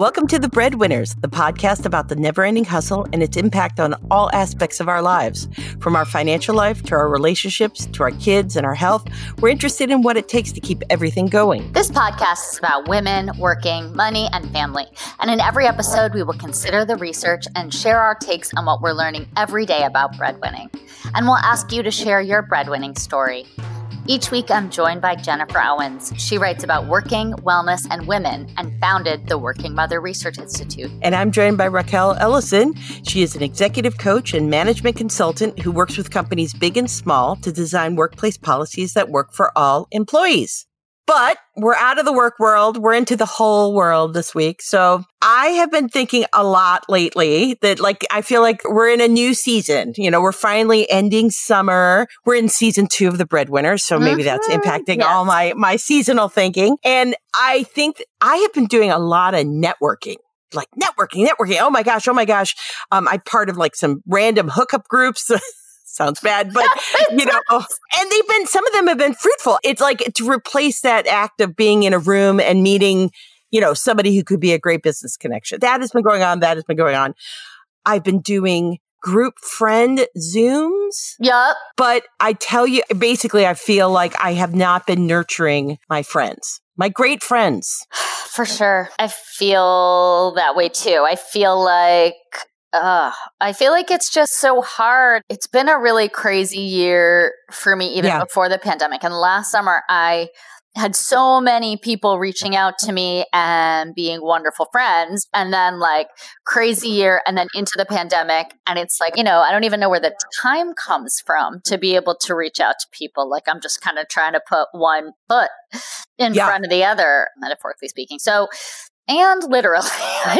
Welcome to The Breadwinners, the podcast about the never ending hustle and its impact on all aspects of our lives. From our financial life to our relationships to our kids and our health, we're interested in what it takes to keep everything going. This podcast is about women, working, money, and family. And in every episode, we will consider the research and share our takes on what we're learning every day about breadwinning. And we'll ask you to share your breadwinning story. Each week, I'm joined by Jennifer Owens. She writes about working, wellness, and women and founded the Working Mother Research Institute. And I'm joined by Rachael Ellison. She is an executive coach and management consultant who works with companies big and small to design workplace policies that work for all employees. But we're out of the work world. We're into the whole world this week. So I have been thinking a lot lately that like, I feel like we're in a new season. You know, we're finally ending summer. We're in season two of the breadwinners. So maybe that's Mhm. impacting Yes. all my, my seasonal thinking. And I think I have been doing a lot of networking. Like networking, networking. Oh my gosh. Oh my gosh. Um, I'm part of like some random hookup groups. Sounds bad, but you know, and they've been, some of them have been fruitful. It's like to replace that act of being in a room and meeting, you know, somebody who could be a great business connection. That has been going on. That has been going on. I've been doing group friend Zooms, Yep. but I tell you, basically, I feel like I have not been nurturing my friends, my great friends. For sure. I feel that way too. I feel like uh, I feel like it's just so hard. It's been a really crazy year for me, even Yeah. before the pandemic. And last summer, I had so many people reaching out to me and being wonderful friends. And then, like, crazy year, and then into the pandemic. And it's like, you know, I don't even know where the time comes from to be able to reach out to people. Like, I'm just kind of trying to put one foot in Yeah. front of the other, metaphorically speaking. So, and literally,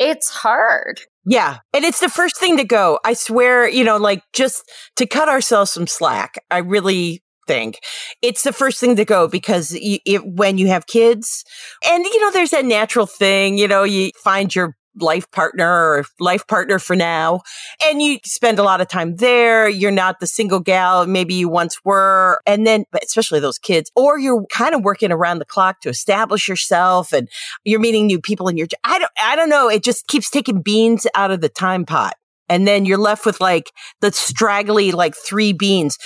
it's hard. Yeah. And it's the first thing to go. I swear, you know, like just to cut ourselves some slack. I really think it's the first thing to go because it, when you have kids and, you know, there's that natural thing, you know, you find your life partner or life partner for now and you spend a lot of time there. You're not the single gal maybe you once were. And then, especially those kids, or you're kind of working around the clock to establish yourself and you're meeting new people in your, I don't, I don't know. It just keeps taking beans out of the time pot. And then you're left with like the straggly, like three beans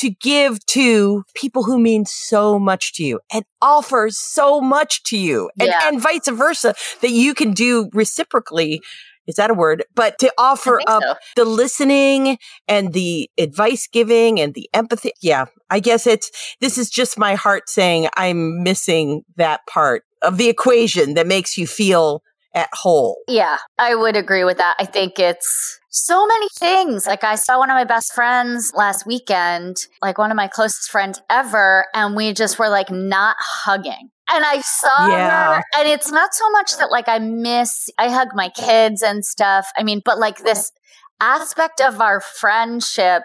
to give to people who mean so much to you and offer so much to you and, Yeah. and vice versa that you can do reciprocally. Is that a word? But to offer up so. the listening and the advice giving and the empathy. Yeah, I guess it's, this is just my heart saying I'm missing that part of the equation that makes you feel at whole. Yeah, I would agree with that. I think it's so many things. Like I saw one of my best friends last weekend, like one of my closest friends ever, and we just were like not hugging. And I saw Yeah. her, and it's not so much that like I miss, I hug my kids and stuff. I mean, but like this aspect of our friendship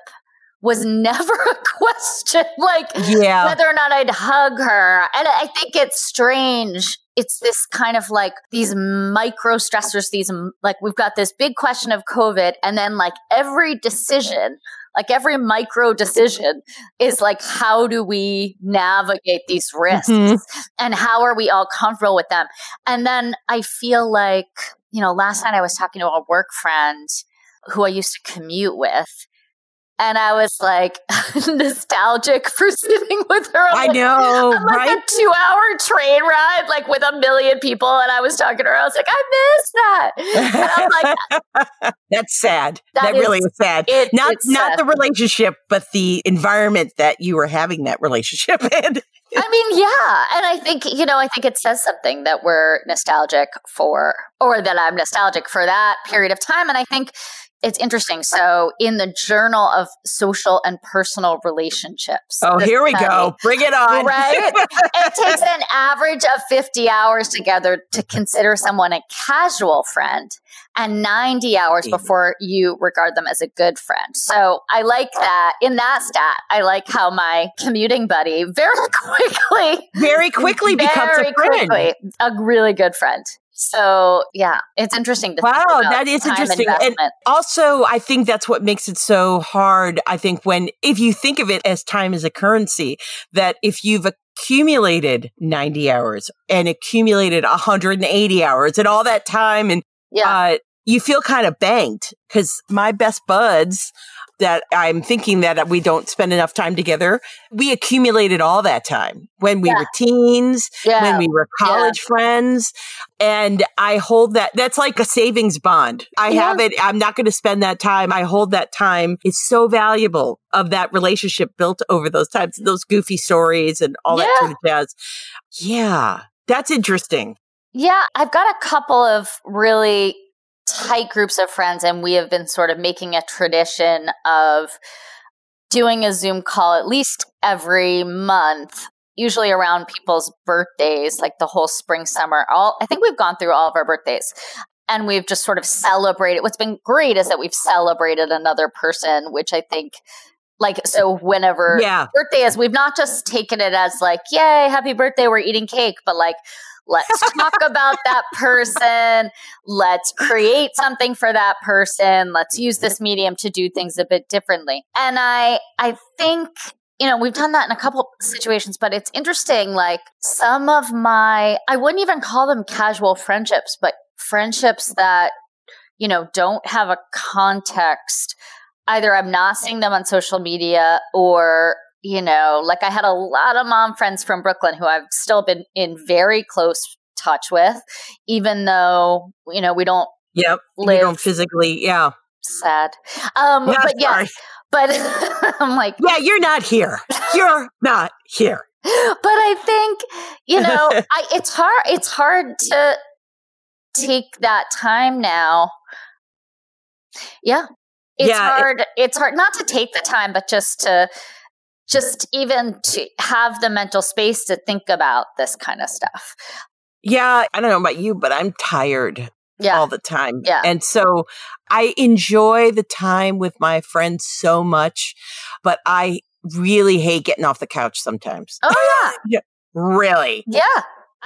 was never a question. Like, Yeah. whether or not I'd hug her. And I think it's strange. It's this kind of like these micro stressors, these like we've got this big question of COVID, and then like every decision, like every micro decision is like, how do we navigate these risks Mhm. and how are we all comfortable with them? And then I feel like, you know, last night I was talking to a work friend who I used to commute with. And I was like nostalgic for sitting with her. on I know, like right? a two hour train ride, like with a million people. And I was talking to her. I was like, I miss that. And I'm like, That's sad. That That, is- really is sad. it- not not sad. the relationship, but the environment that you were having that relationship in. I mean, yeah. And I think, you know, I think it says something that we're nostalgic for, or that I'm nostalgic for that period of time. And I think it's interesting. So, in the Journal of Social and Personal Relationships. Oh, here we study- go. Bring it on. Right? it takes an average of 50 hours together to consider someone a casual friend and 90 hours before you regard them as a good friend. So I like that. In that stat, I like how my commuting buddy very quickly, Very quickly becomes very a friend. quickly, a really good friend. So yeah, it's interesting to think Wow, that is interesting. And also, I think that's what makes it so hard. I think when, if you think of it as time as a currency, that if you've accumulated 90 hours and accumulated 180 hours and all that time. And Yeah. uh, you feel kind of banked because my best buds that I'm thinking that we don't spend enough time together, we accumulated all that time when we Yeah. were teens, yeah. when we were Yeah. college friends. And I hold that, that's like a savings bond. I Yeah. have it. I'm not going to spend that time. I hold that time. It's so valuable of that relationship built over those times, those goofy stories and all that sort of jazz. Yeah. That's interesting. Yeah, I've got a couple of really tight groups of friends, and we have been sort of making a tradition of doing a Zoom call at least every month, usually around people's birthdays, like the whole spring, summer. All I think we've gone through all of our birthdays. And we've just sort of celebrated. What's been great is that we've celebrated another person, which I think, like, so whenever Yeah. birthday is we've not just taken it as like yay happy birthday we're eating cake but like let's talk about that person. Let's create something for that person. Let's use this medium to do things a bit differently. And i i think you know we've done that in a couple situations but it's interesting like some of my i wouldn't even call them casual friendships but friendships that you know don't have a context either I'm not seeing them on social media or, you know, like I had a lot of mom friends from Brooklyn who I've still been in very close touch with, even though, you know, we don't Yep. You live don't physically. Yeah. sad. Um, Yeah, but yeah, but I'm like, Yeah. You're not here. You're not here. but I think, you know, I, it's hard, it's hard to take that time now. Yeah. It's Yeah, it- hard. it's hard not to take the time, but just to, just even to have the mental space to think about this kind of stuff. Yeah. I don't know about you, but I'm tired Yeah. all the time. Yeah. And so I enjoy the time with my friends so much, but I really hate getting off the couch sometimes. oh, yeah, yeah. Really. Yeah.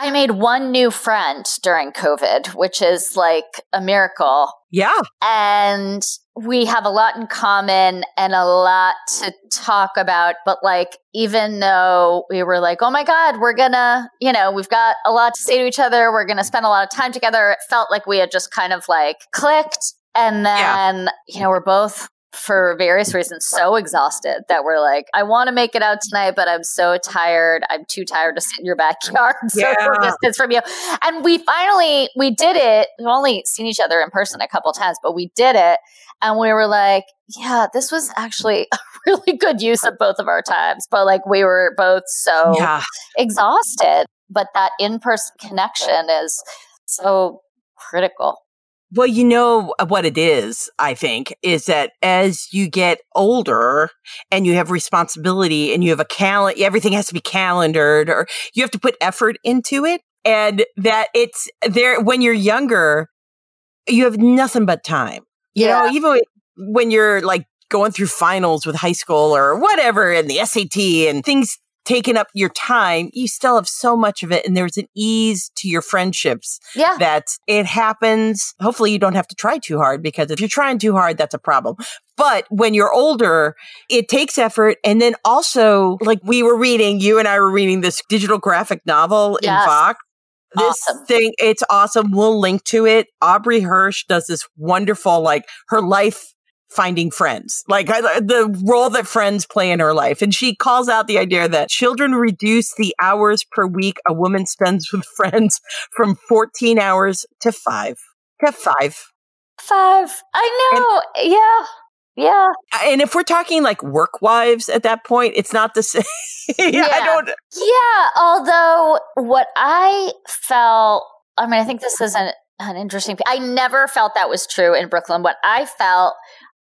I made one new friend during COVID, which is like a miracle. Yeah. and we have a lot in common and a lot to talk about but like even though we were like oh my god we're gonna you know we've got a lot to say to each other we're gonna spend a lot of time together it felt like we had just kind of like clicked and Yeah. then you know we're both for various reasons so exhausted that we're like i want to make it out tonight but i'm so tired. I'm too tired to sit in your backyard. Social Yeah. distance from you. And we finally we did it. We've only seen each other in person a couple times but we did it. And we were like yeah this was actually a really good use of both of our times. But like we were both so Yeah. exhausted. But that in-person connection is so critical Well, you know uh, what it is, I think, is that as you get older and you have responsibility and you have a calendar, everything has to be calendared or you have to put effort into it. And that it's there when you're younger, you have nothing but time. You know, Yeah. even when you're like going through finals with high school or whatever and the SAT and things taking up your time, you still have so much of it. And there's an ease to your friendships yeah that it happens. Hopefully, you don't have to try too hard because if you're trying too hard, that's a problem. But when you're older, it takes effort. And then also, like we were reading, you and I were reading this digital graphic novel Yes. in Vox. This Awesome. thing, it's awesome. We'll link to it. Aubrey Hirsch does this wonderful, like her life finding friends, like the role that friends play in her life. And she calls out the idea that children reduce the hours per week a woman spends with friends from 14 hours to five. To five. five i know yeah yeah And if we're talking like work wives at that point, it's not the same. yeah, I Yeah. don't. Yeah, although what I felt, I mean, I think this is an, an interesting. I never felt that was true in Brooklyn. What I felt,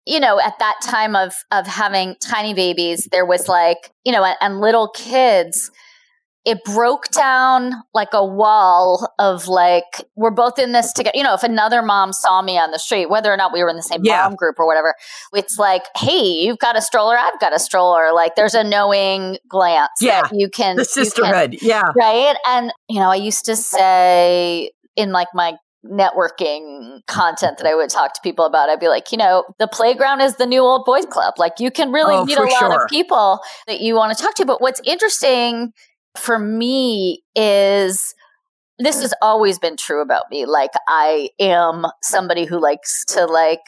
you know, at that time of of having tiny babies, there was like, you know, and, and little kids. It broke down like a wall of like we're both in this together. You know, if another mom saw me on the street, whether or not we were in the same Yeah. mom group or whatever, it's like, hey, you've got a stroller, I've got a stroller. Like there's a knowing glance Yeah, you can The you can- sisterhood. Yeah. right? And you know, I used to say in like my networking content that I would talk to people about, I'd be like, you know, the playground is the new old boys club. Like you can really Oh, meet a lot sure. of people that you want to talk to. But what's interesting for me is this has always been true about me. Like I am somebody who likes to like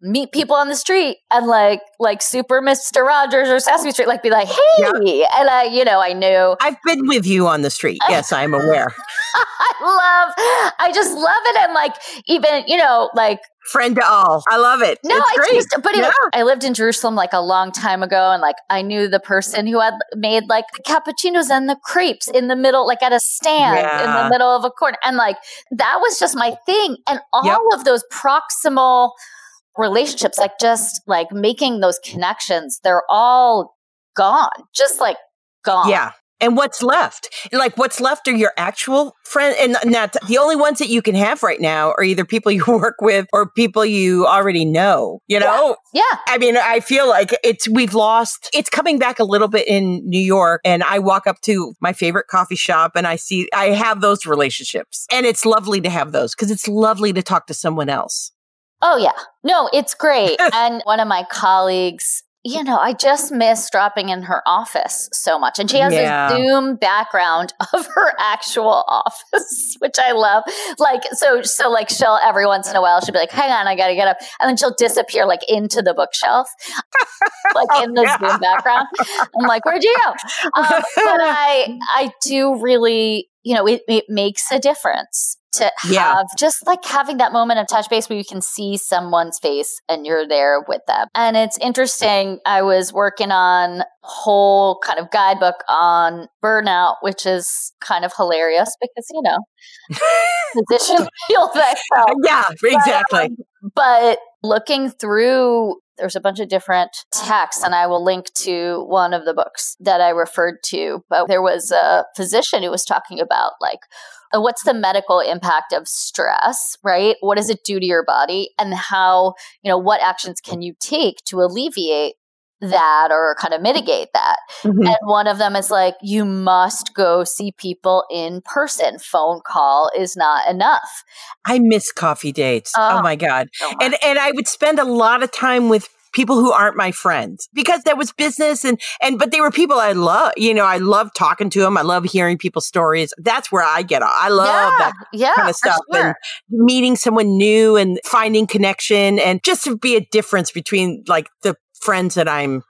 meet people on the street and like like super Mr. Rogers or Sesame Street, like be like, hey, and I, you know, I knew I've been with you on the street. Yes, I'm aware. I love, I just love it, and like even you know, like friend to all. I love it. No, it's I just, but Yeah. I lived in Jerusalem like a long time ago, and like I knew the person who had made like the cappuccinos and the crepes in the middle, like at a stand in the middle of a corner, and like that was just my thing. And all Yep. of those proximal relationships, like just like making those connections, they're all gone, just like gone. Yeah. And what's left? Like what's left are your actual friends, and not the only ones that you can have right now are either people you work with or people you already know. You know, yeah, I mean, I feel like it's we've lost. It's coming back a little bit in New York, and I walk up to my favorite coffee shop, and I see I have those relationships, and it's lovely to have those because it's lovely to talk to someone else. Oh, yeah. No, it's great. and one of my colleagues, you know, I just miss dropping in her office so much. And she has Yeah. a Zoom background of her actual office, which I love. Like, so, so like she'll every once in a while, she'll be like, hang on, I got to get up. And then she'll disappear like into the bookshelf, like in the Yeah. Zoom background. I'm like, where'd you go? Um, but I, I do really, you know, it, it makes a difference to have Yeah. just like having that moment of touch base where you can see someone's face and you're there with them. And it's interesting. I was working on a whole kind of guidebook on burnout, which is kind of hilarious because, you know, physicians feel that. Yeah, exactly. Um, but looking through there's a bunch of different texts and i will link to one of the books that i referred to but there was a physician who was talking about like what's the medical impact of stress right what does it do to your body and how you know what actions can you take to alleviate that or kind of mitigate that Mhm. and one of them is like, you must go see people in person. Phone call is not enough. I miss coffee dates. Oh, Oh. my god. So and and I would spend a lot of time with people who aren't my friends because there was business and and but they were people I love. You know, I love talking to them. I love hearing people's stories. That's where I get. I love yeah, that yeah, kind of stuff sure. and meeting someone new and finding connection and just to be a difference between like the friends that I'm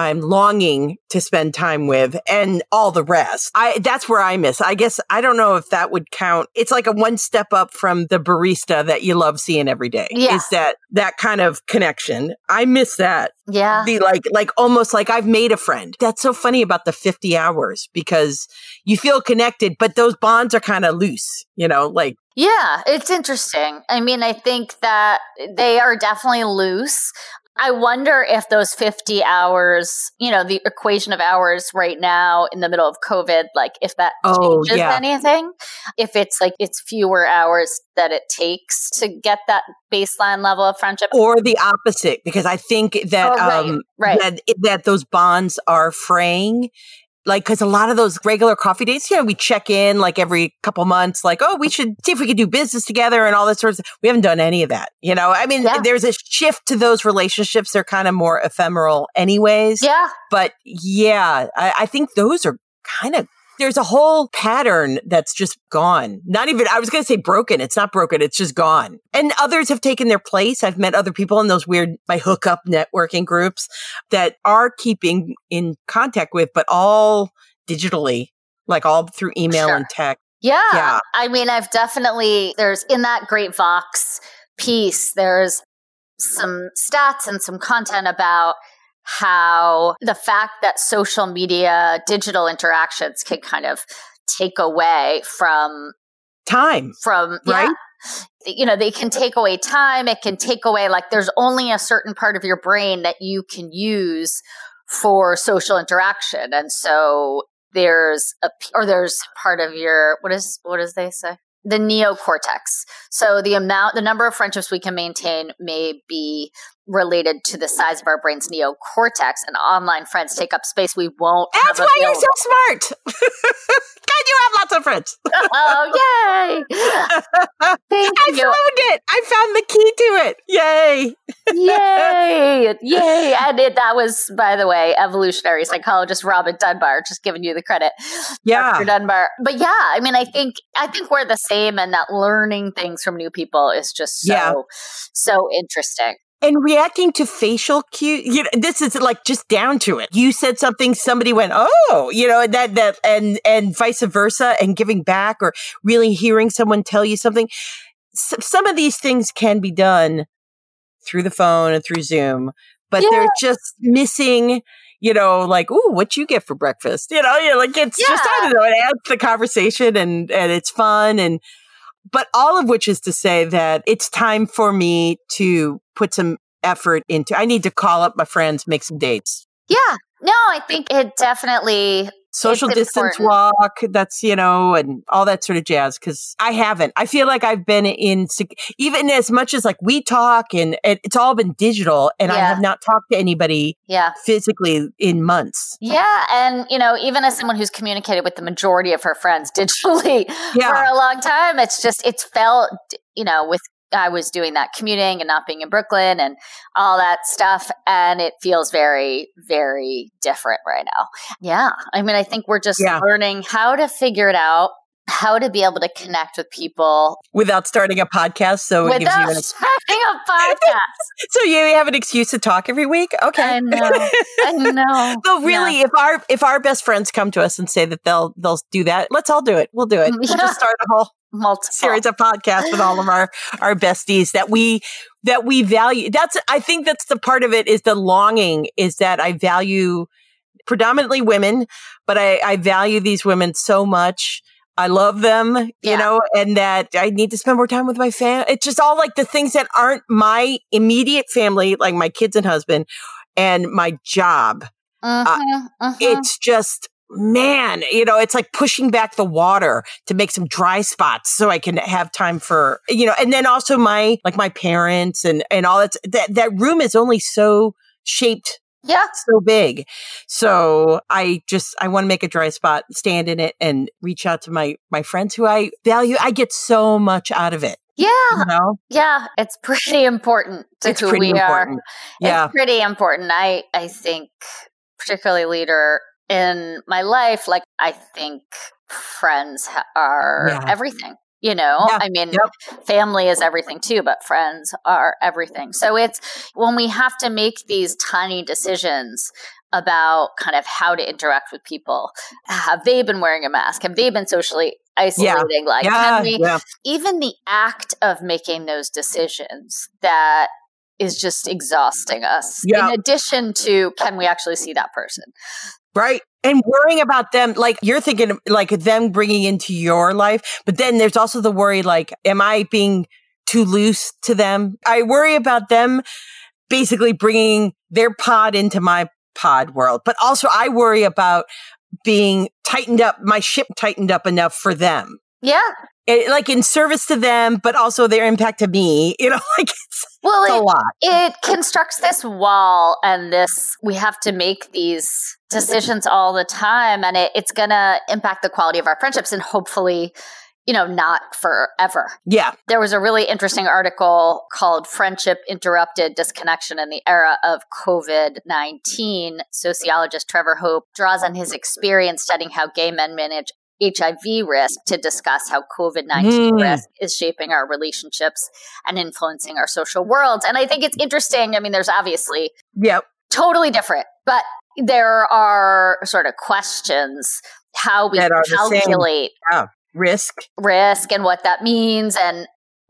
I'm longing to spend time with and all the rest. I that's where I miss. I guess I don't know if that would count. It's like a one step up from the barista that you love seeing every day. Yeah. Is that that kind of connection? I miss that. yeah. Be like like almost like I've made a friend. That's so funny about the 50 hours because you feel connected, but those bonds are kind of loose, you know, like Yeah, it's interesting. I mean, I think that they are definitely loose. I wonder if those 50 hours, you know, the equation of hours right now in the middle of COVID, like if that Oh, changes yeah. anything, if it's like it's fewer hours that it takes to get that baseline level of friendship. or the opposite because I think that Oh, right, um right. that that those bonds are fraying. Like, because a lot of those regular coffee dates, you know, we check in like every couple months, like, oh, we should see if we could do business together and all that sort of stuff. We haven't done any of that. You know, I mean, Yeah. there's a shift to those relationships. They're kind of more ephemeral, anyways. Yeah. But yeah, I, I think those are kind of there's a whole pattern that's just gone. Not even I was going to say broken. It's not broken. It's just gone. And others have taken their place. I've met other people in those weird my hookup networking groups that are keeping in contact with, but all digitally, like all through email Sure. and text. Yeah. Yeah. I mean, I've definitely, there's in that Great Vox piece, there's some stats and some content about how the fact that social media, digital interactions can kind of take away from, Time, from, Right. yeah, you know, they can take away time. It can take away, like, there's only a certain part of your brain that you can use for social interaction. And so there's a or there's part of your, what is, what does they say? The neocortex. So the amount, the number of friendships we can maintain may be related to the size of our brain's neocortex and online friends take up space we won't That's why you're so smart. God, you have lots of friends. oh yay thank I you found it. I found the key to it. Yay. Yay yay and it, that was by the way evolutionary psychologist robin dunbar just giving you the credit Yeah. Dr. Dunbar. But yeah, I mean, I think I think we're the same, and that learning things from new people is just so Yeah. so interesting. And reacting to facial cues, you know, this is like just down to it. You said something, somebody went, "Oh," you know, and that that and and vice versa, and giving back or really hearing someone tell you something. S- some of these things can be done through the phone and through Zoom, but they're just missing. You know, like, ooh, what you get for breakfast? You know, you like it's just I don't know. It adds the conversation and and it's fun and but all of which is to say that it's time for me to put some effort into i need to call up my friends make some dates Yeah, no, I think it definitely. Social It's distance important. walk that's you know and all that sort of jazz because i haven't i feel like i've been in even as much as like we talk and it, it's all been digital and i have not talked to anybody Yeah, physically in months yeah, and you know, even as someone who's communicated with the majority of her friends digitally for a long time, it's just it's felt you know with. I was doing that commuting and not being in Brooklyn and all that stuff. And it feels very, very different right now. Yeah. I mean, I think we're just Yeah. learning how to figure it out, how to be able to connect with people without starting a podcast so it gives without you an, starting a podcast. so you have an excuse to talk every week okay I know. I know. Though really, if our if our best friends come to us and say that they'll they'll do that, let's all do it. We'll do it. We'll Yeah. just start a whole Multiple. series of podcasts with all of our our besties that we that we value. That's I think that's the part of it is the longing is that I value predominantly women, but I, I value these women so much. I love them, you Yeah. know, and that I need to spend more time with my family It's just all like the things that aren't my immediate family, like my kids and husband and my job Mhm, mhm. it's just man you know it's like pushing back the water to make some dry spots so i can have time for you know and then also my like my parents and and all that that, that room is only so shaped yeah. so big so i just i want to make a dry spot stand in it and reach out to my my friends who i value i get so much out of it Yeah. you know Yeah. It's pretty important to it's who pretty we are. important yeah It's pretty important. I, I think, particularly leader in my life, like, I think friends are Yeah. everything. You know, Yeah. I mean, Yep. family is everything too, but friends are everything. So it's when we have to make these tiny decisions about kind of how to interact with people. Have they been wearing a mask? Have they been socially isolating? Like, yeah can we, yeah even the act of making those decisions that is just exhausting us. Yeah. In addition to, can we actually see that person? Right. And worrying about them, like you're thinking, like them bringing into your life. But then there's also the worry, like, am I being too loose to them? I worry about them basically bringing their pod into my pod world. But also, I worry about being tightened up, my ship tightened up enough for them. Yeah. It, like in service to them, but also their impact to me. You know, like it's, Well, it's a it, lot. it constructs this wall and this we have to make these decisions all the time and it, it's going to impact the quality of our friendships and hopefully you know not forever Yeah. there was a really interesting article called friendship interrupted disconnection in the era of covid-19 sociologist trevor Hoppe draws on his experience studying how gay men manage HIV risk to discuss how COVID 19 Mm. risk is shaping our relationships and influencing our social worlds. And I think it's interesting. I mean, there's obviously Yep. totally different, but there are sort of questions how we That are the same. calculate Risk. risk and what that means. And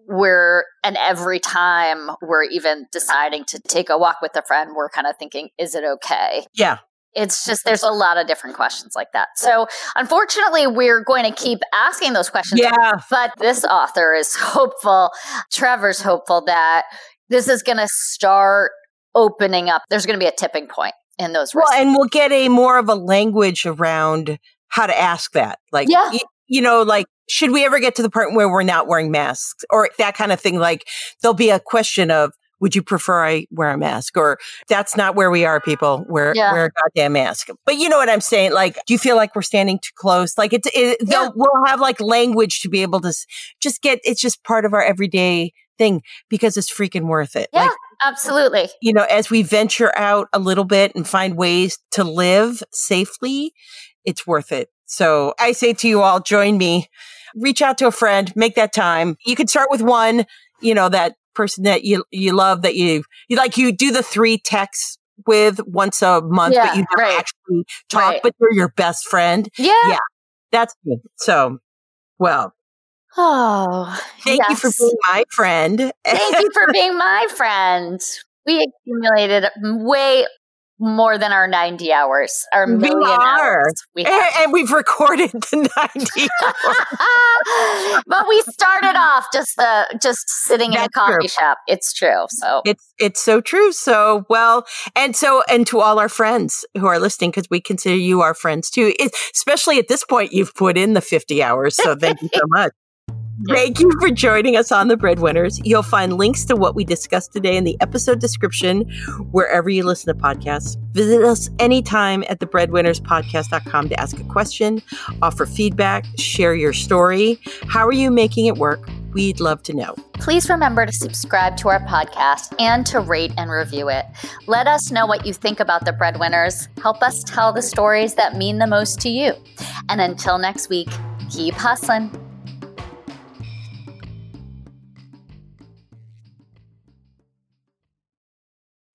we're, and every time we're even deciding to take a walk with a friend, we're kind of thinking, is it okay? Yeah. It's just there's a lot of different questions like that. So unfortunately, we're going to keep asking those questions. Yeah. But this author is hopeful. Trevor's hopeful that this is going to start opening up. There's going to be a tipping point in those. Well, risks. and we'll get a more of a language around how to ask that. Like, Yeah. you know, like, should we ever get to the point where we're not wearing masks or that kind of thing? Like, there'll be a question of would you prefer I wear a mask? Or that's not where we are, people. Wear, yeah. wear a goddamn mask. But you know what I'm saying? Like, do you feel like we're standing too close? Like it's, it, yeah. we'll have like language to be able to just get, it's just part of our everyday thing because it's freaking worth it. Yeah. Like, absolutely. You know, as we venture out a little bit and find ways to live safely, it's worth it. So I say to you all, join me, reach out to a friend, make that time. You can start with one, you know, that person that you, you love that you, you like, you do the three texts with once a month, yeah, but you don't right. actually talk, right. but you're your best friend. Yeah. Yeah. That's good. So, well, Oh, thank yes. you for being my friend. Thank you for being my friend. We accumulated way more than our 90 hours, our we million are. hours. We and, and, we've recorded the 90 but we started off just uh, just sitting That's in a coffee true. shop. It's true. So it's it's so true. So well, and so and to all our friends who are listening, because we consider you our friends too. It, especially at this point, you've put in the 50 hours. So thank you so much. Thank you for joining us on The Breadwinners. You'll find links to what we discussed today in the episode description wherever you listen to podcasts. Visit us anytime at thebreadwinnerspodcast.com to ask a question, offer feedback, share your story. How are you making it work? We'd love to know. Please remember to subscribe to our podcast and to rate and review it. Let us know what you think about the breadwinners. Help us tell the stories that mean the most to you. And until next week, keep hustling.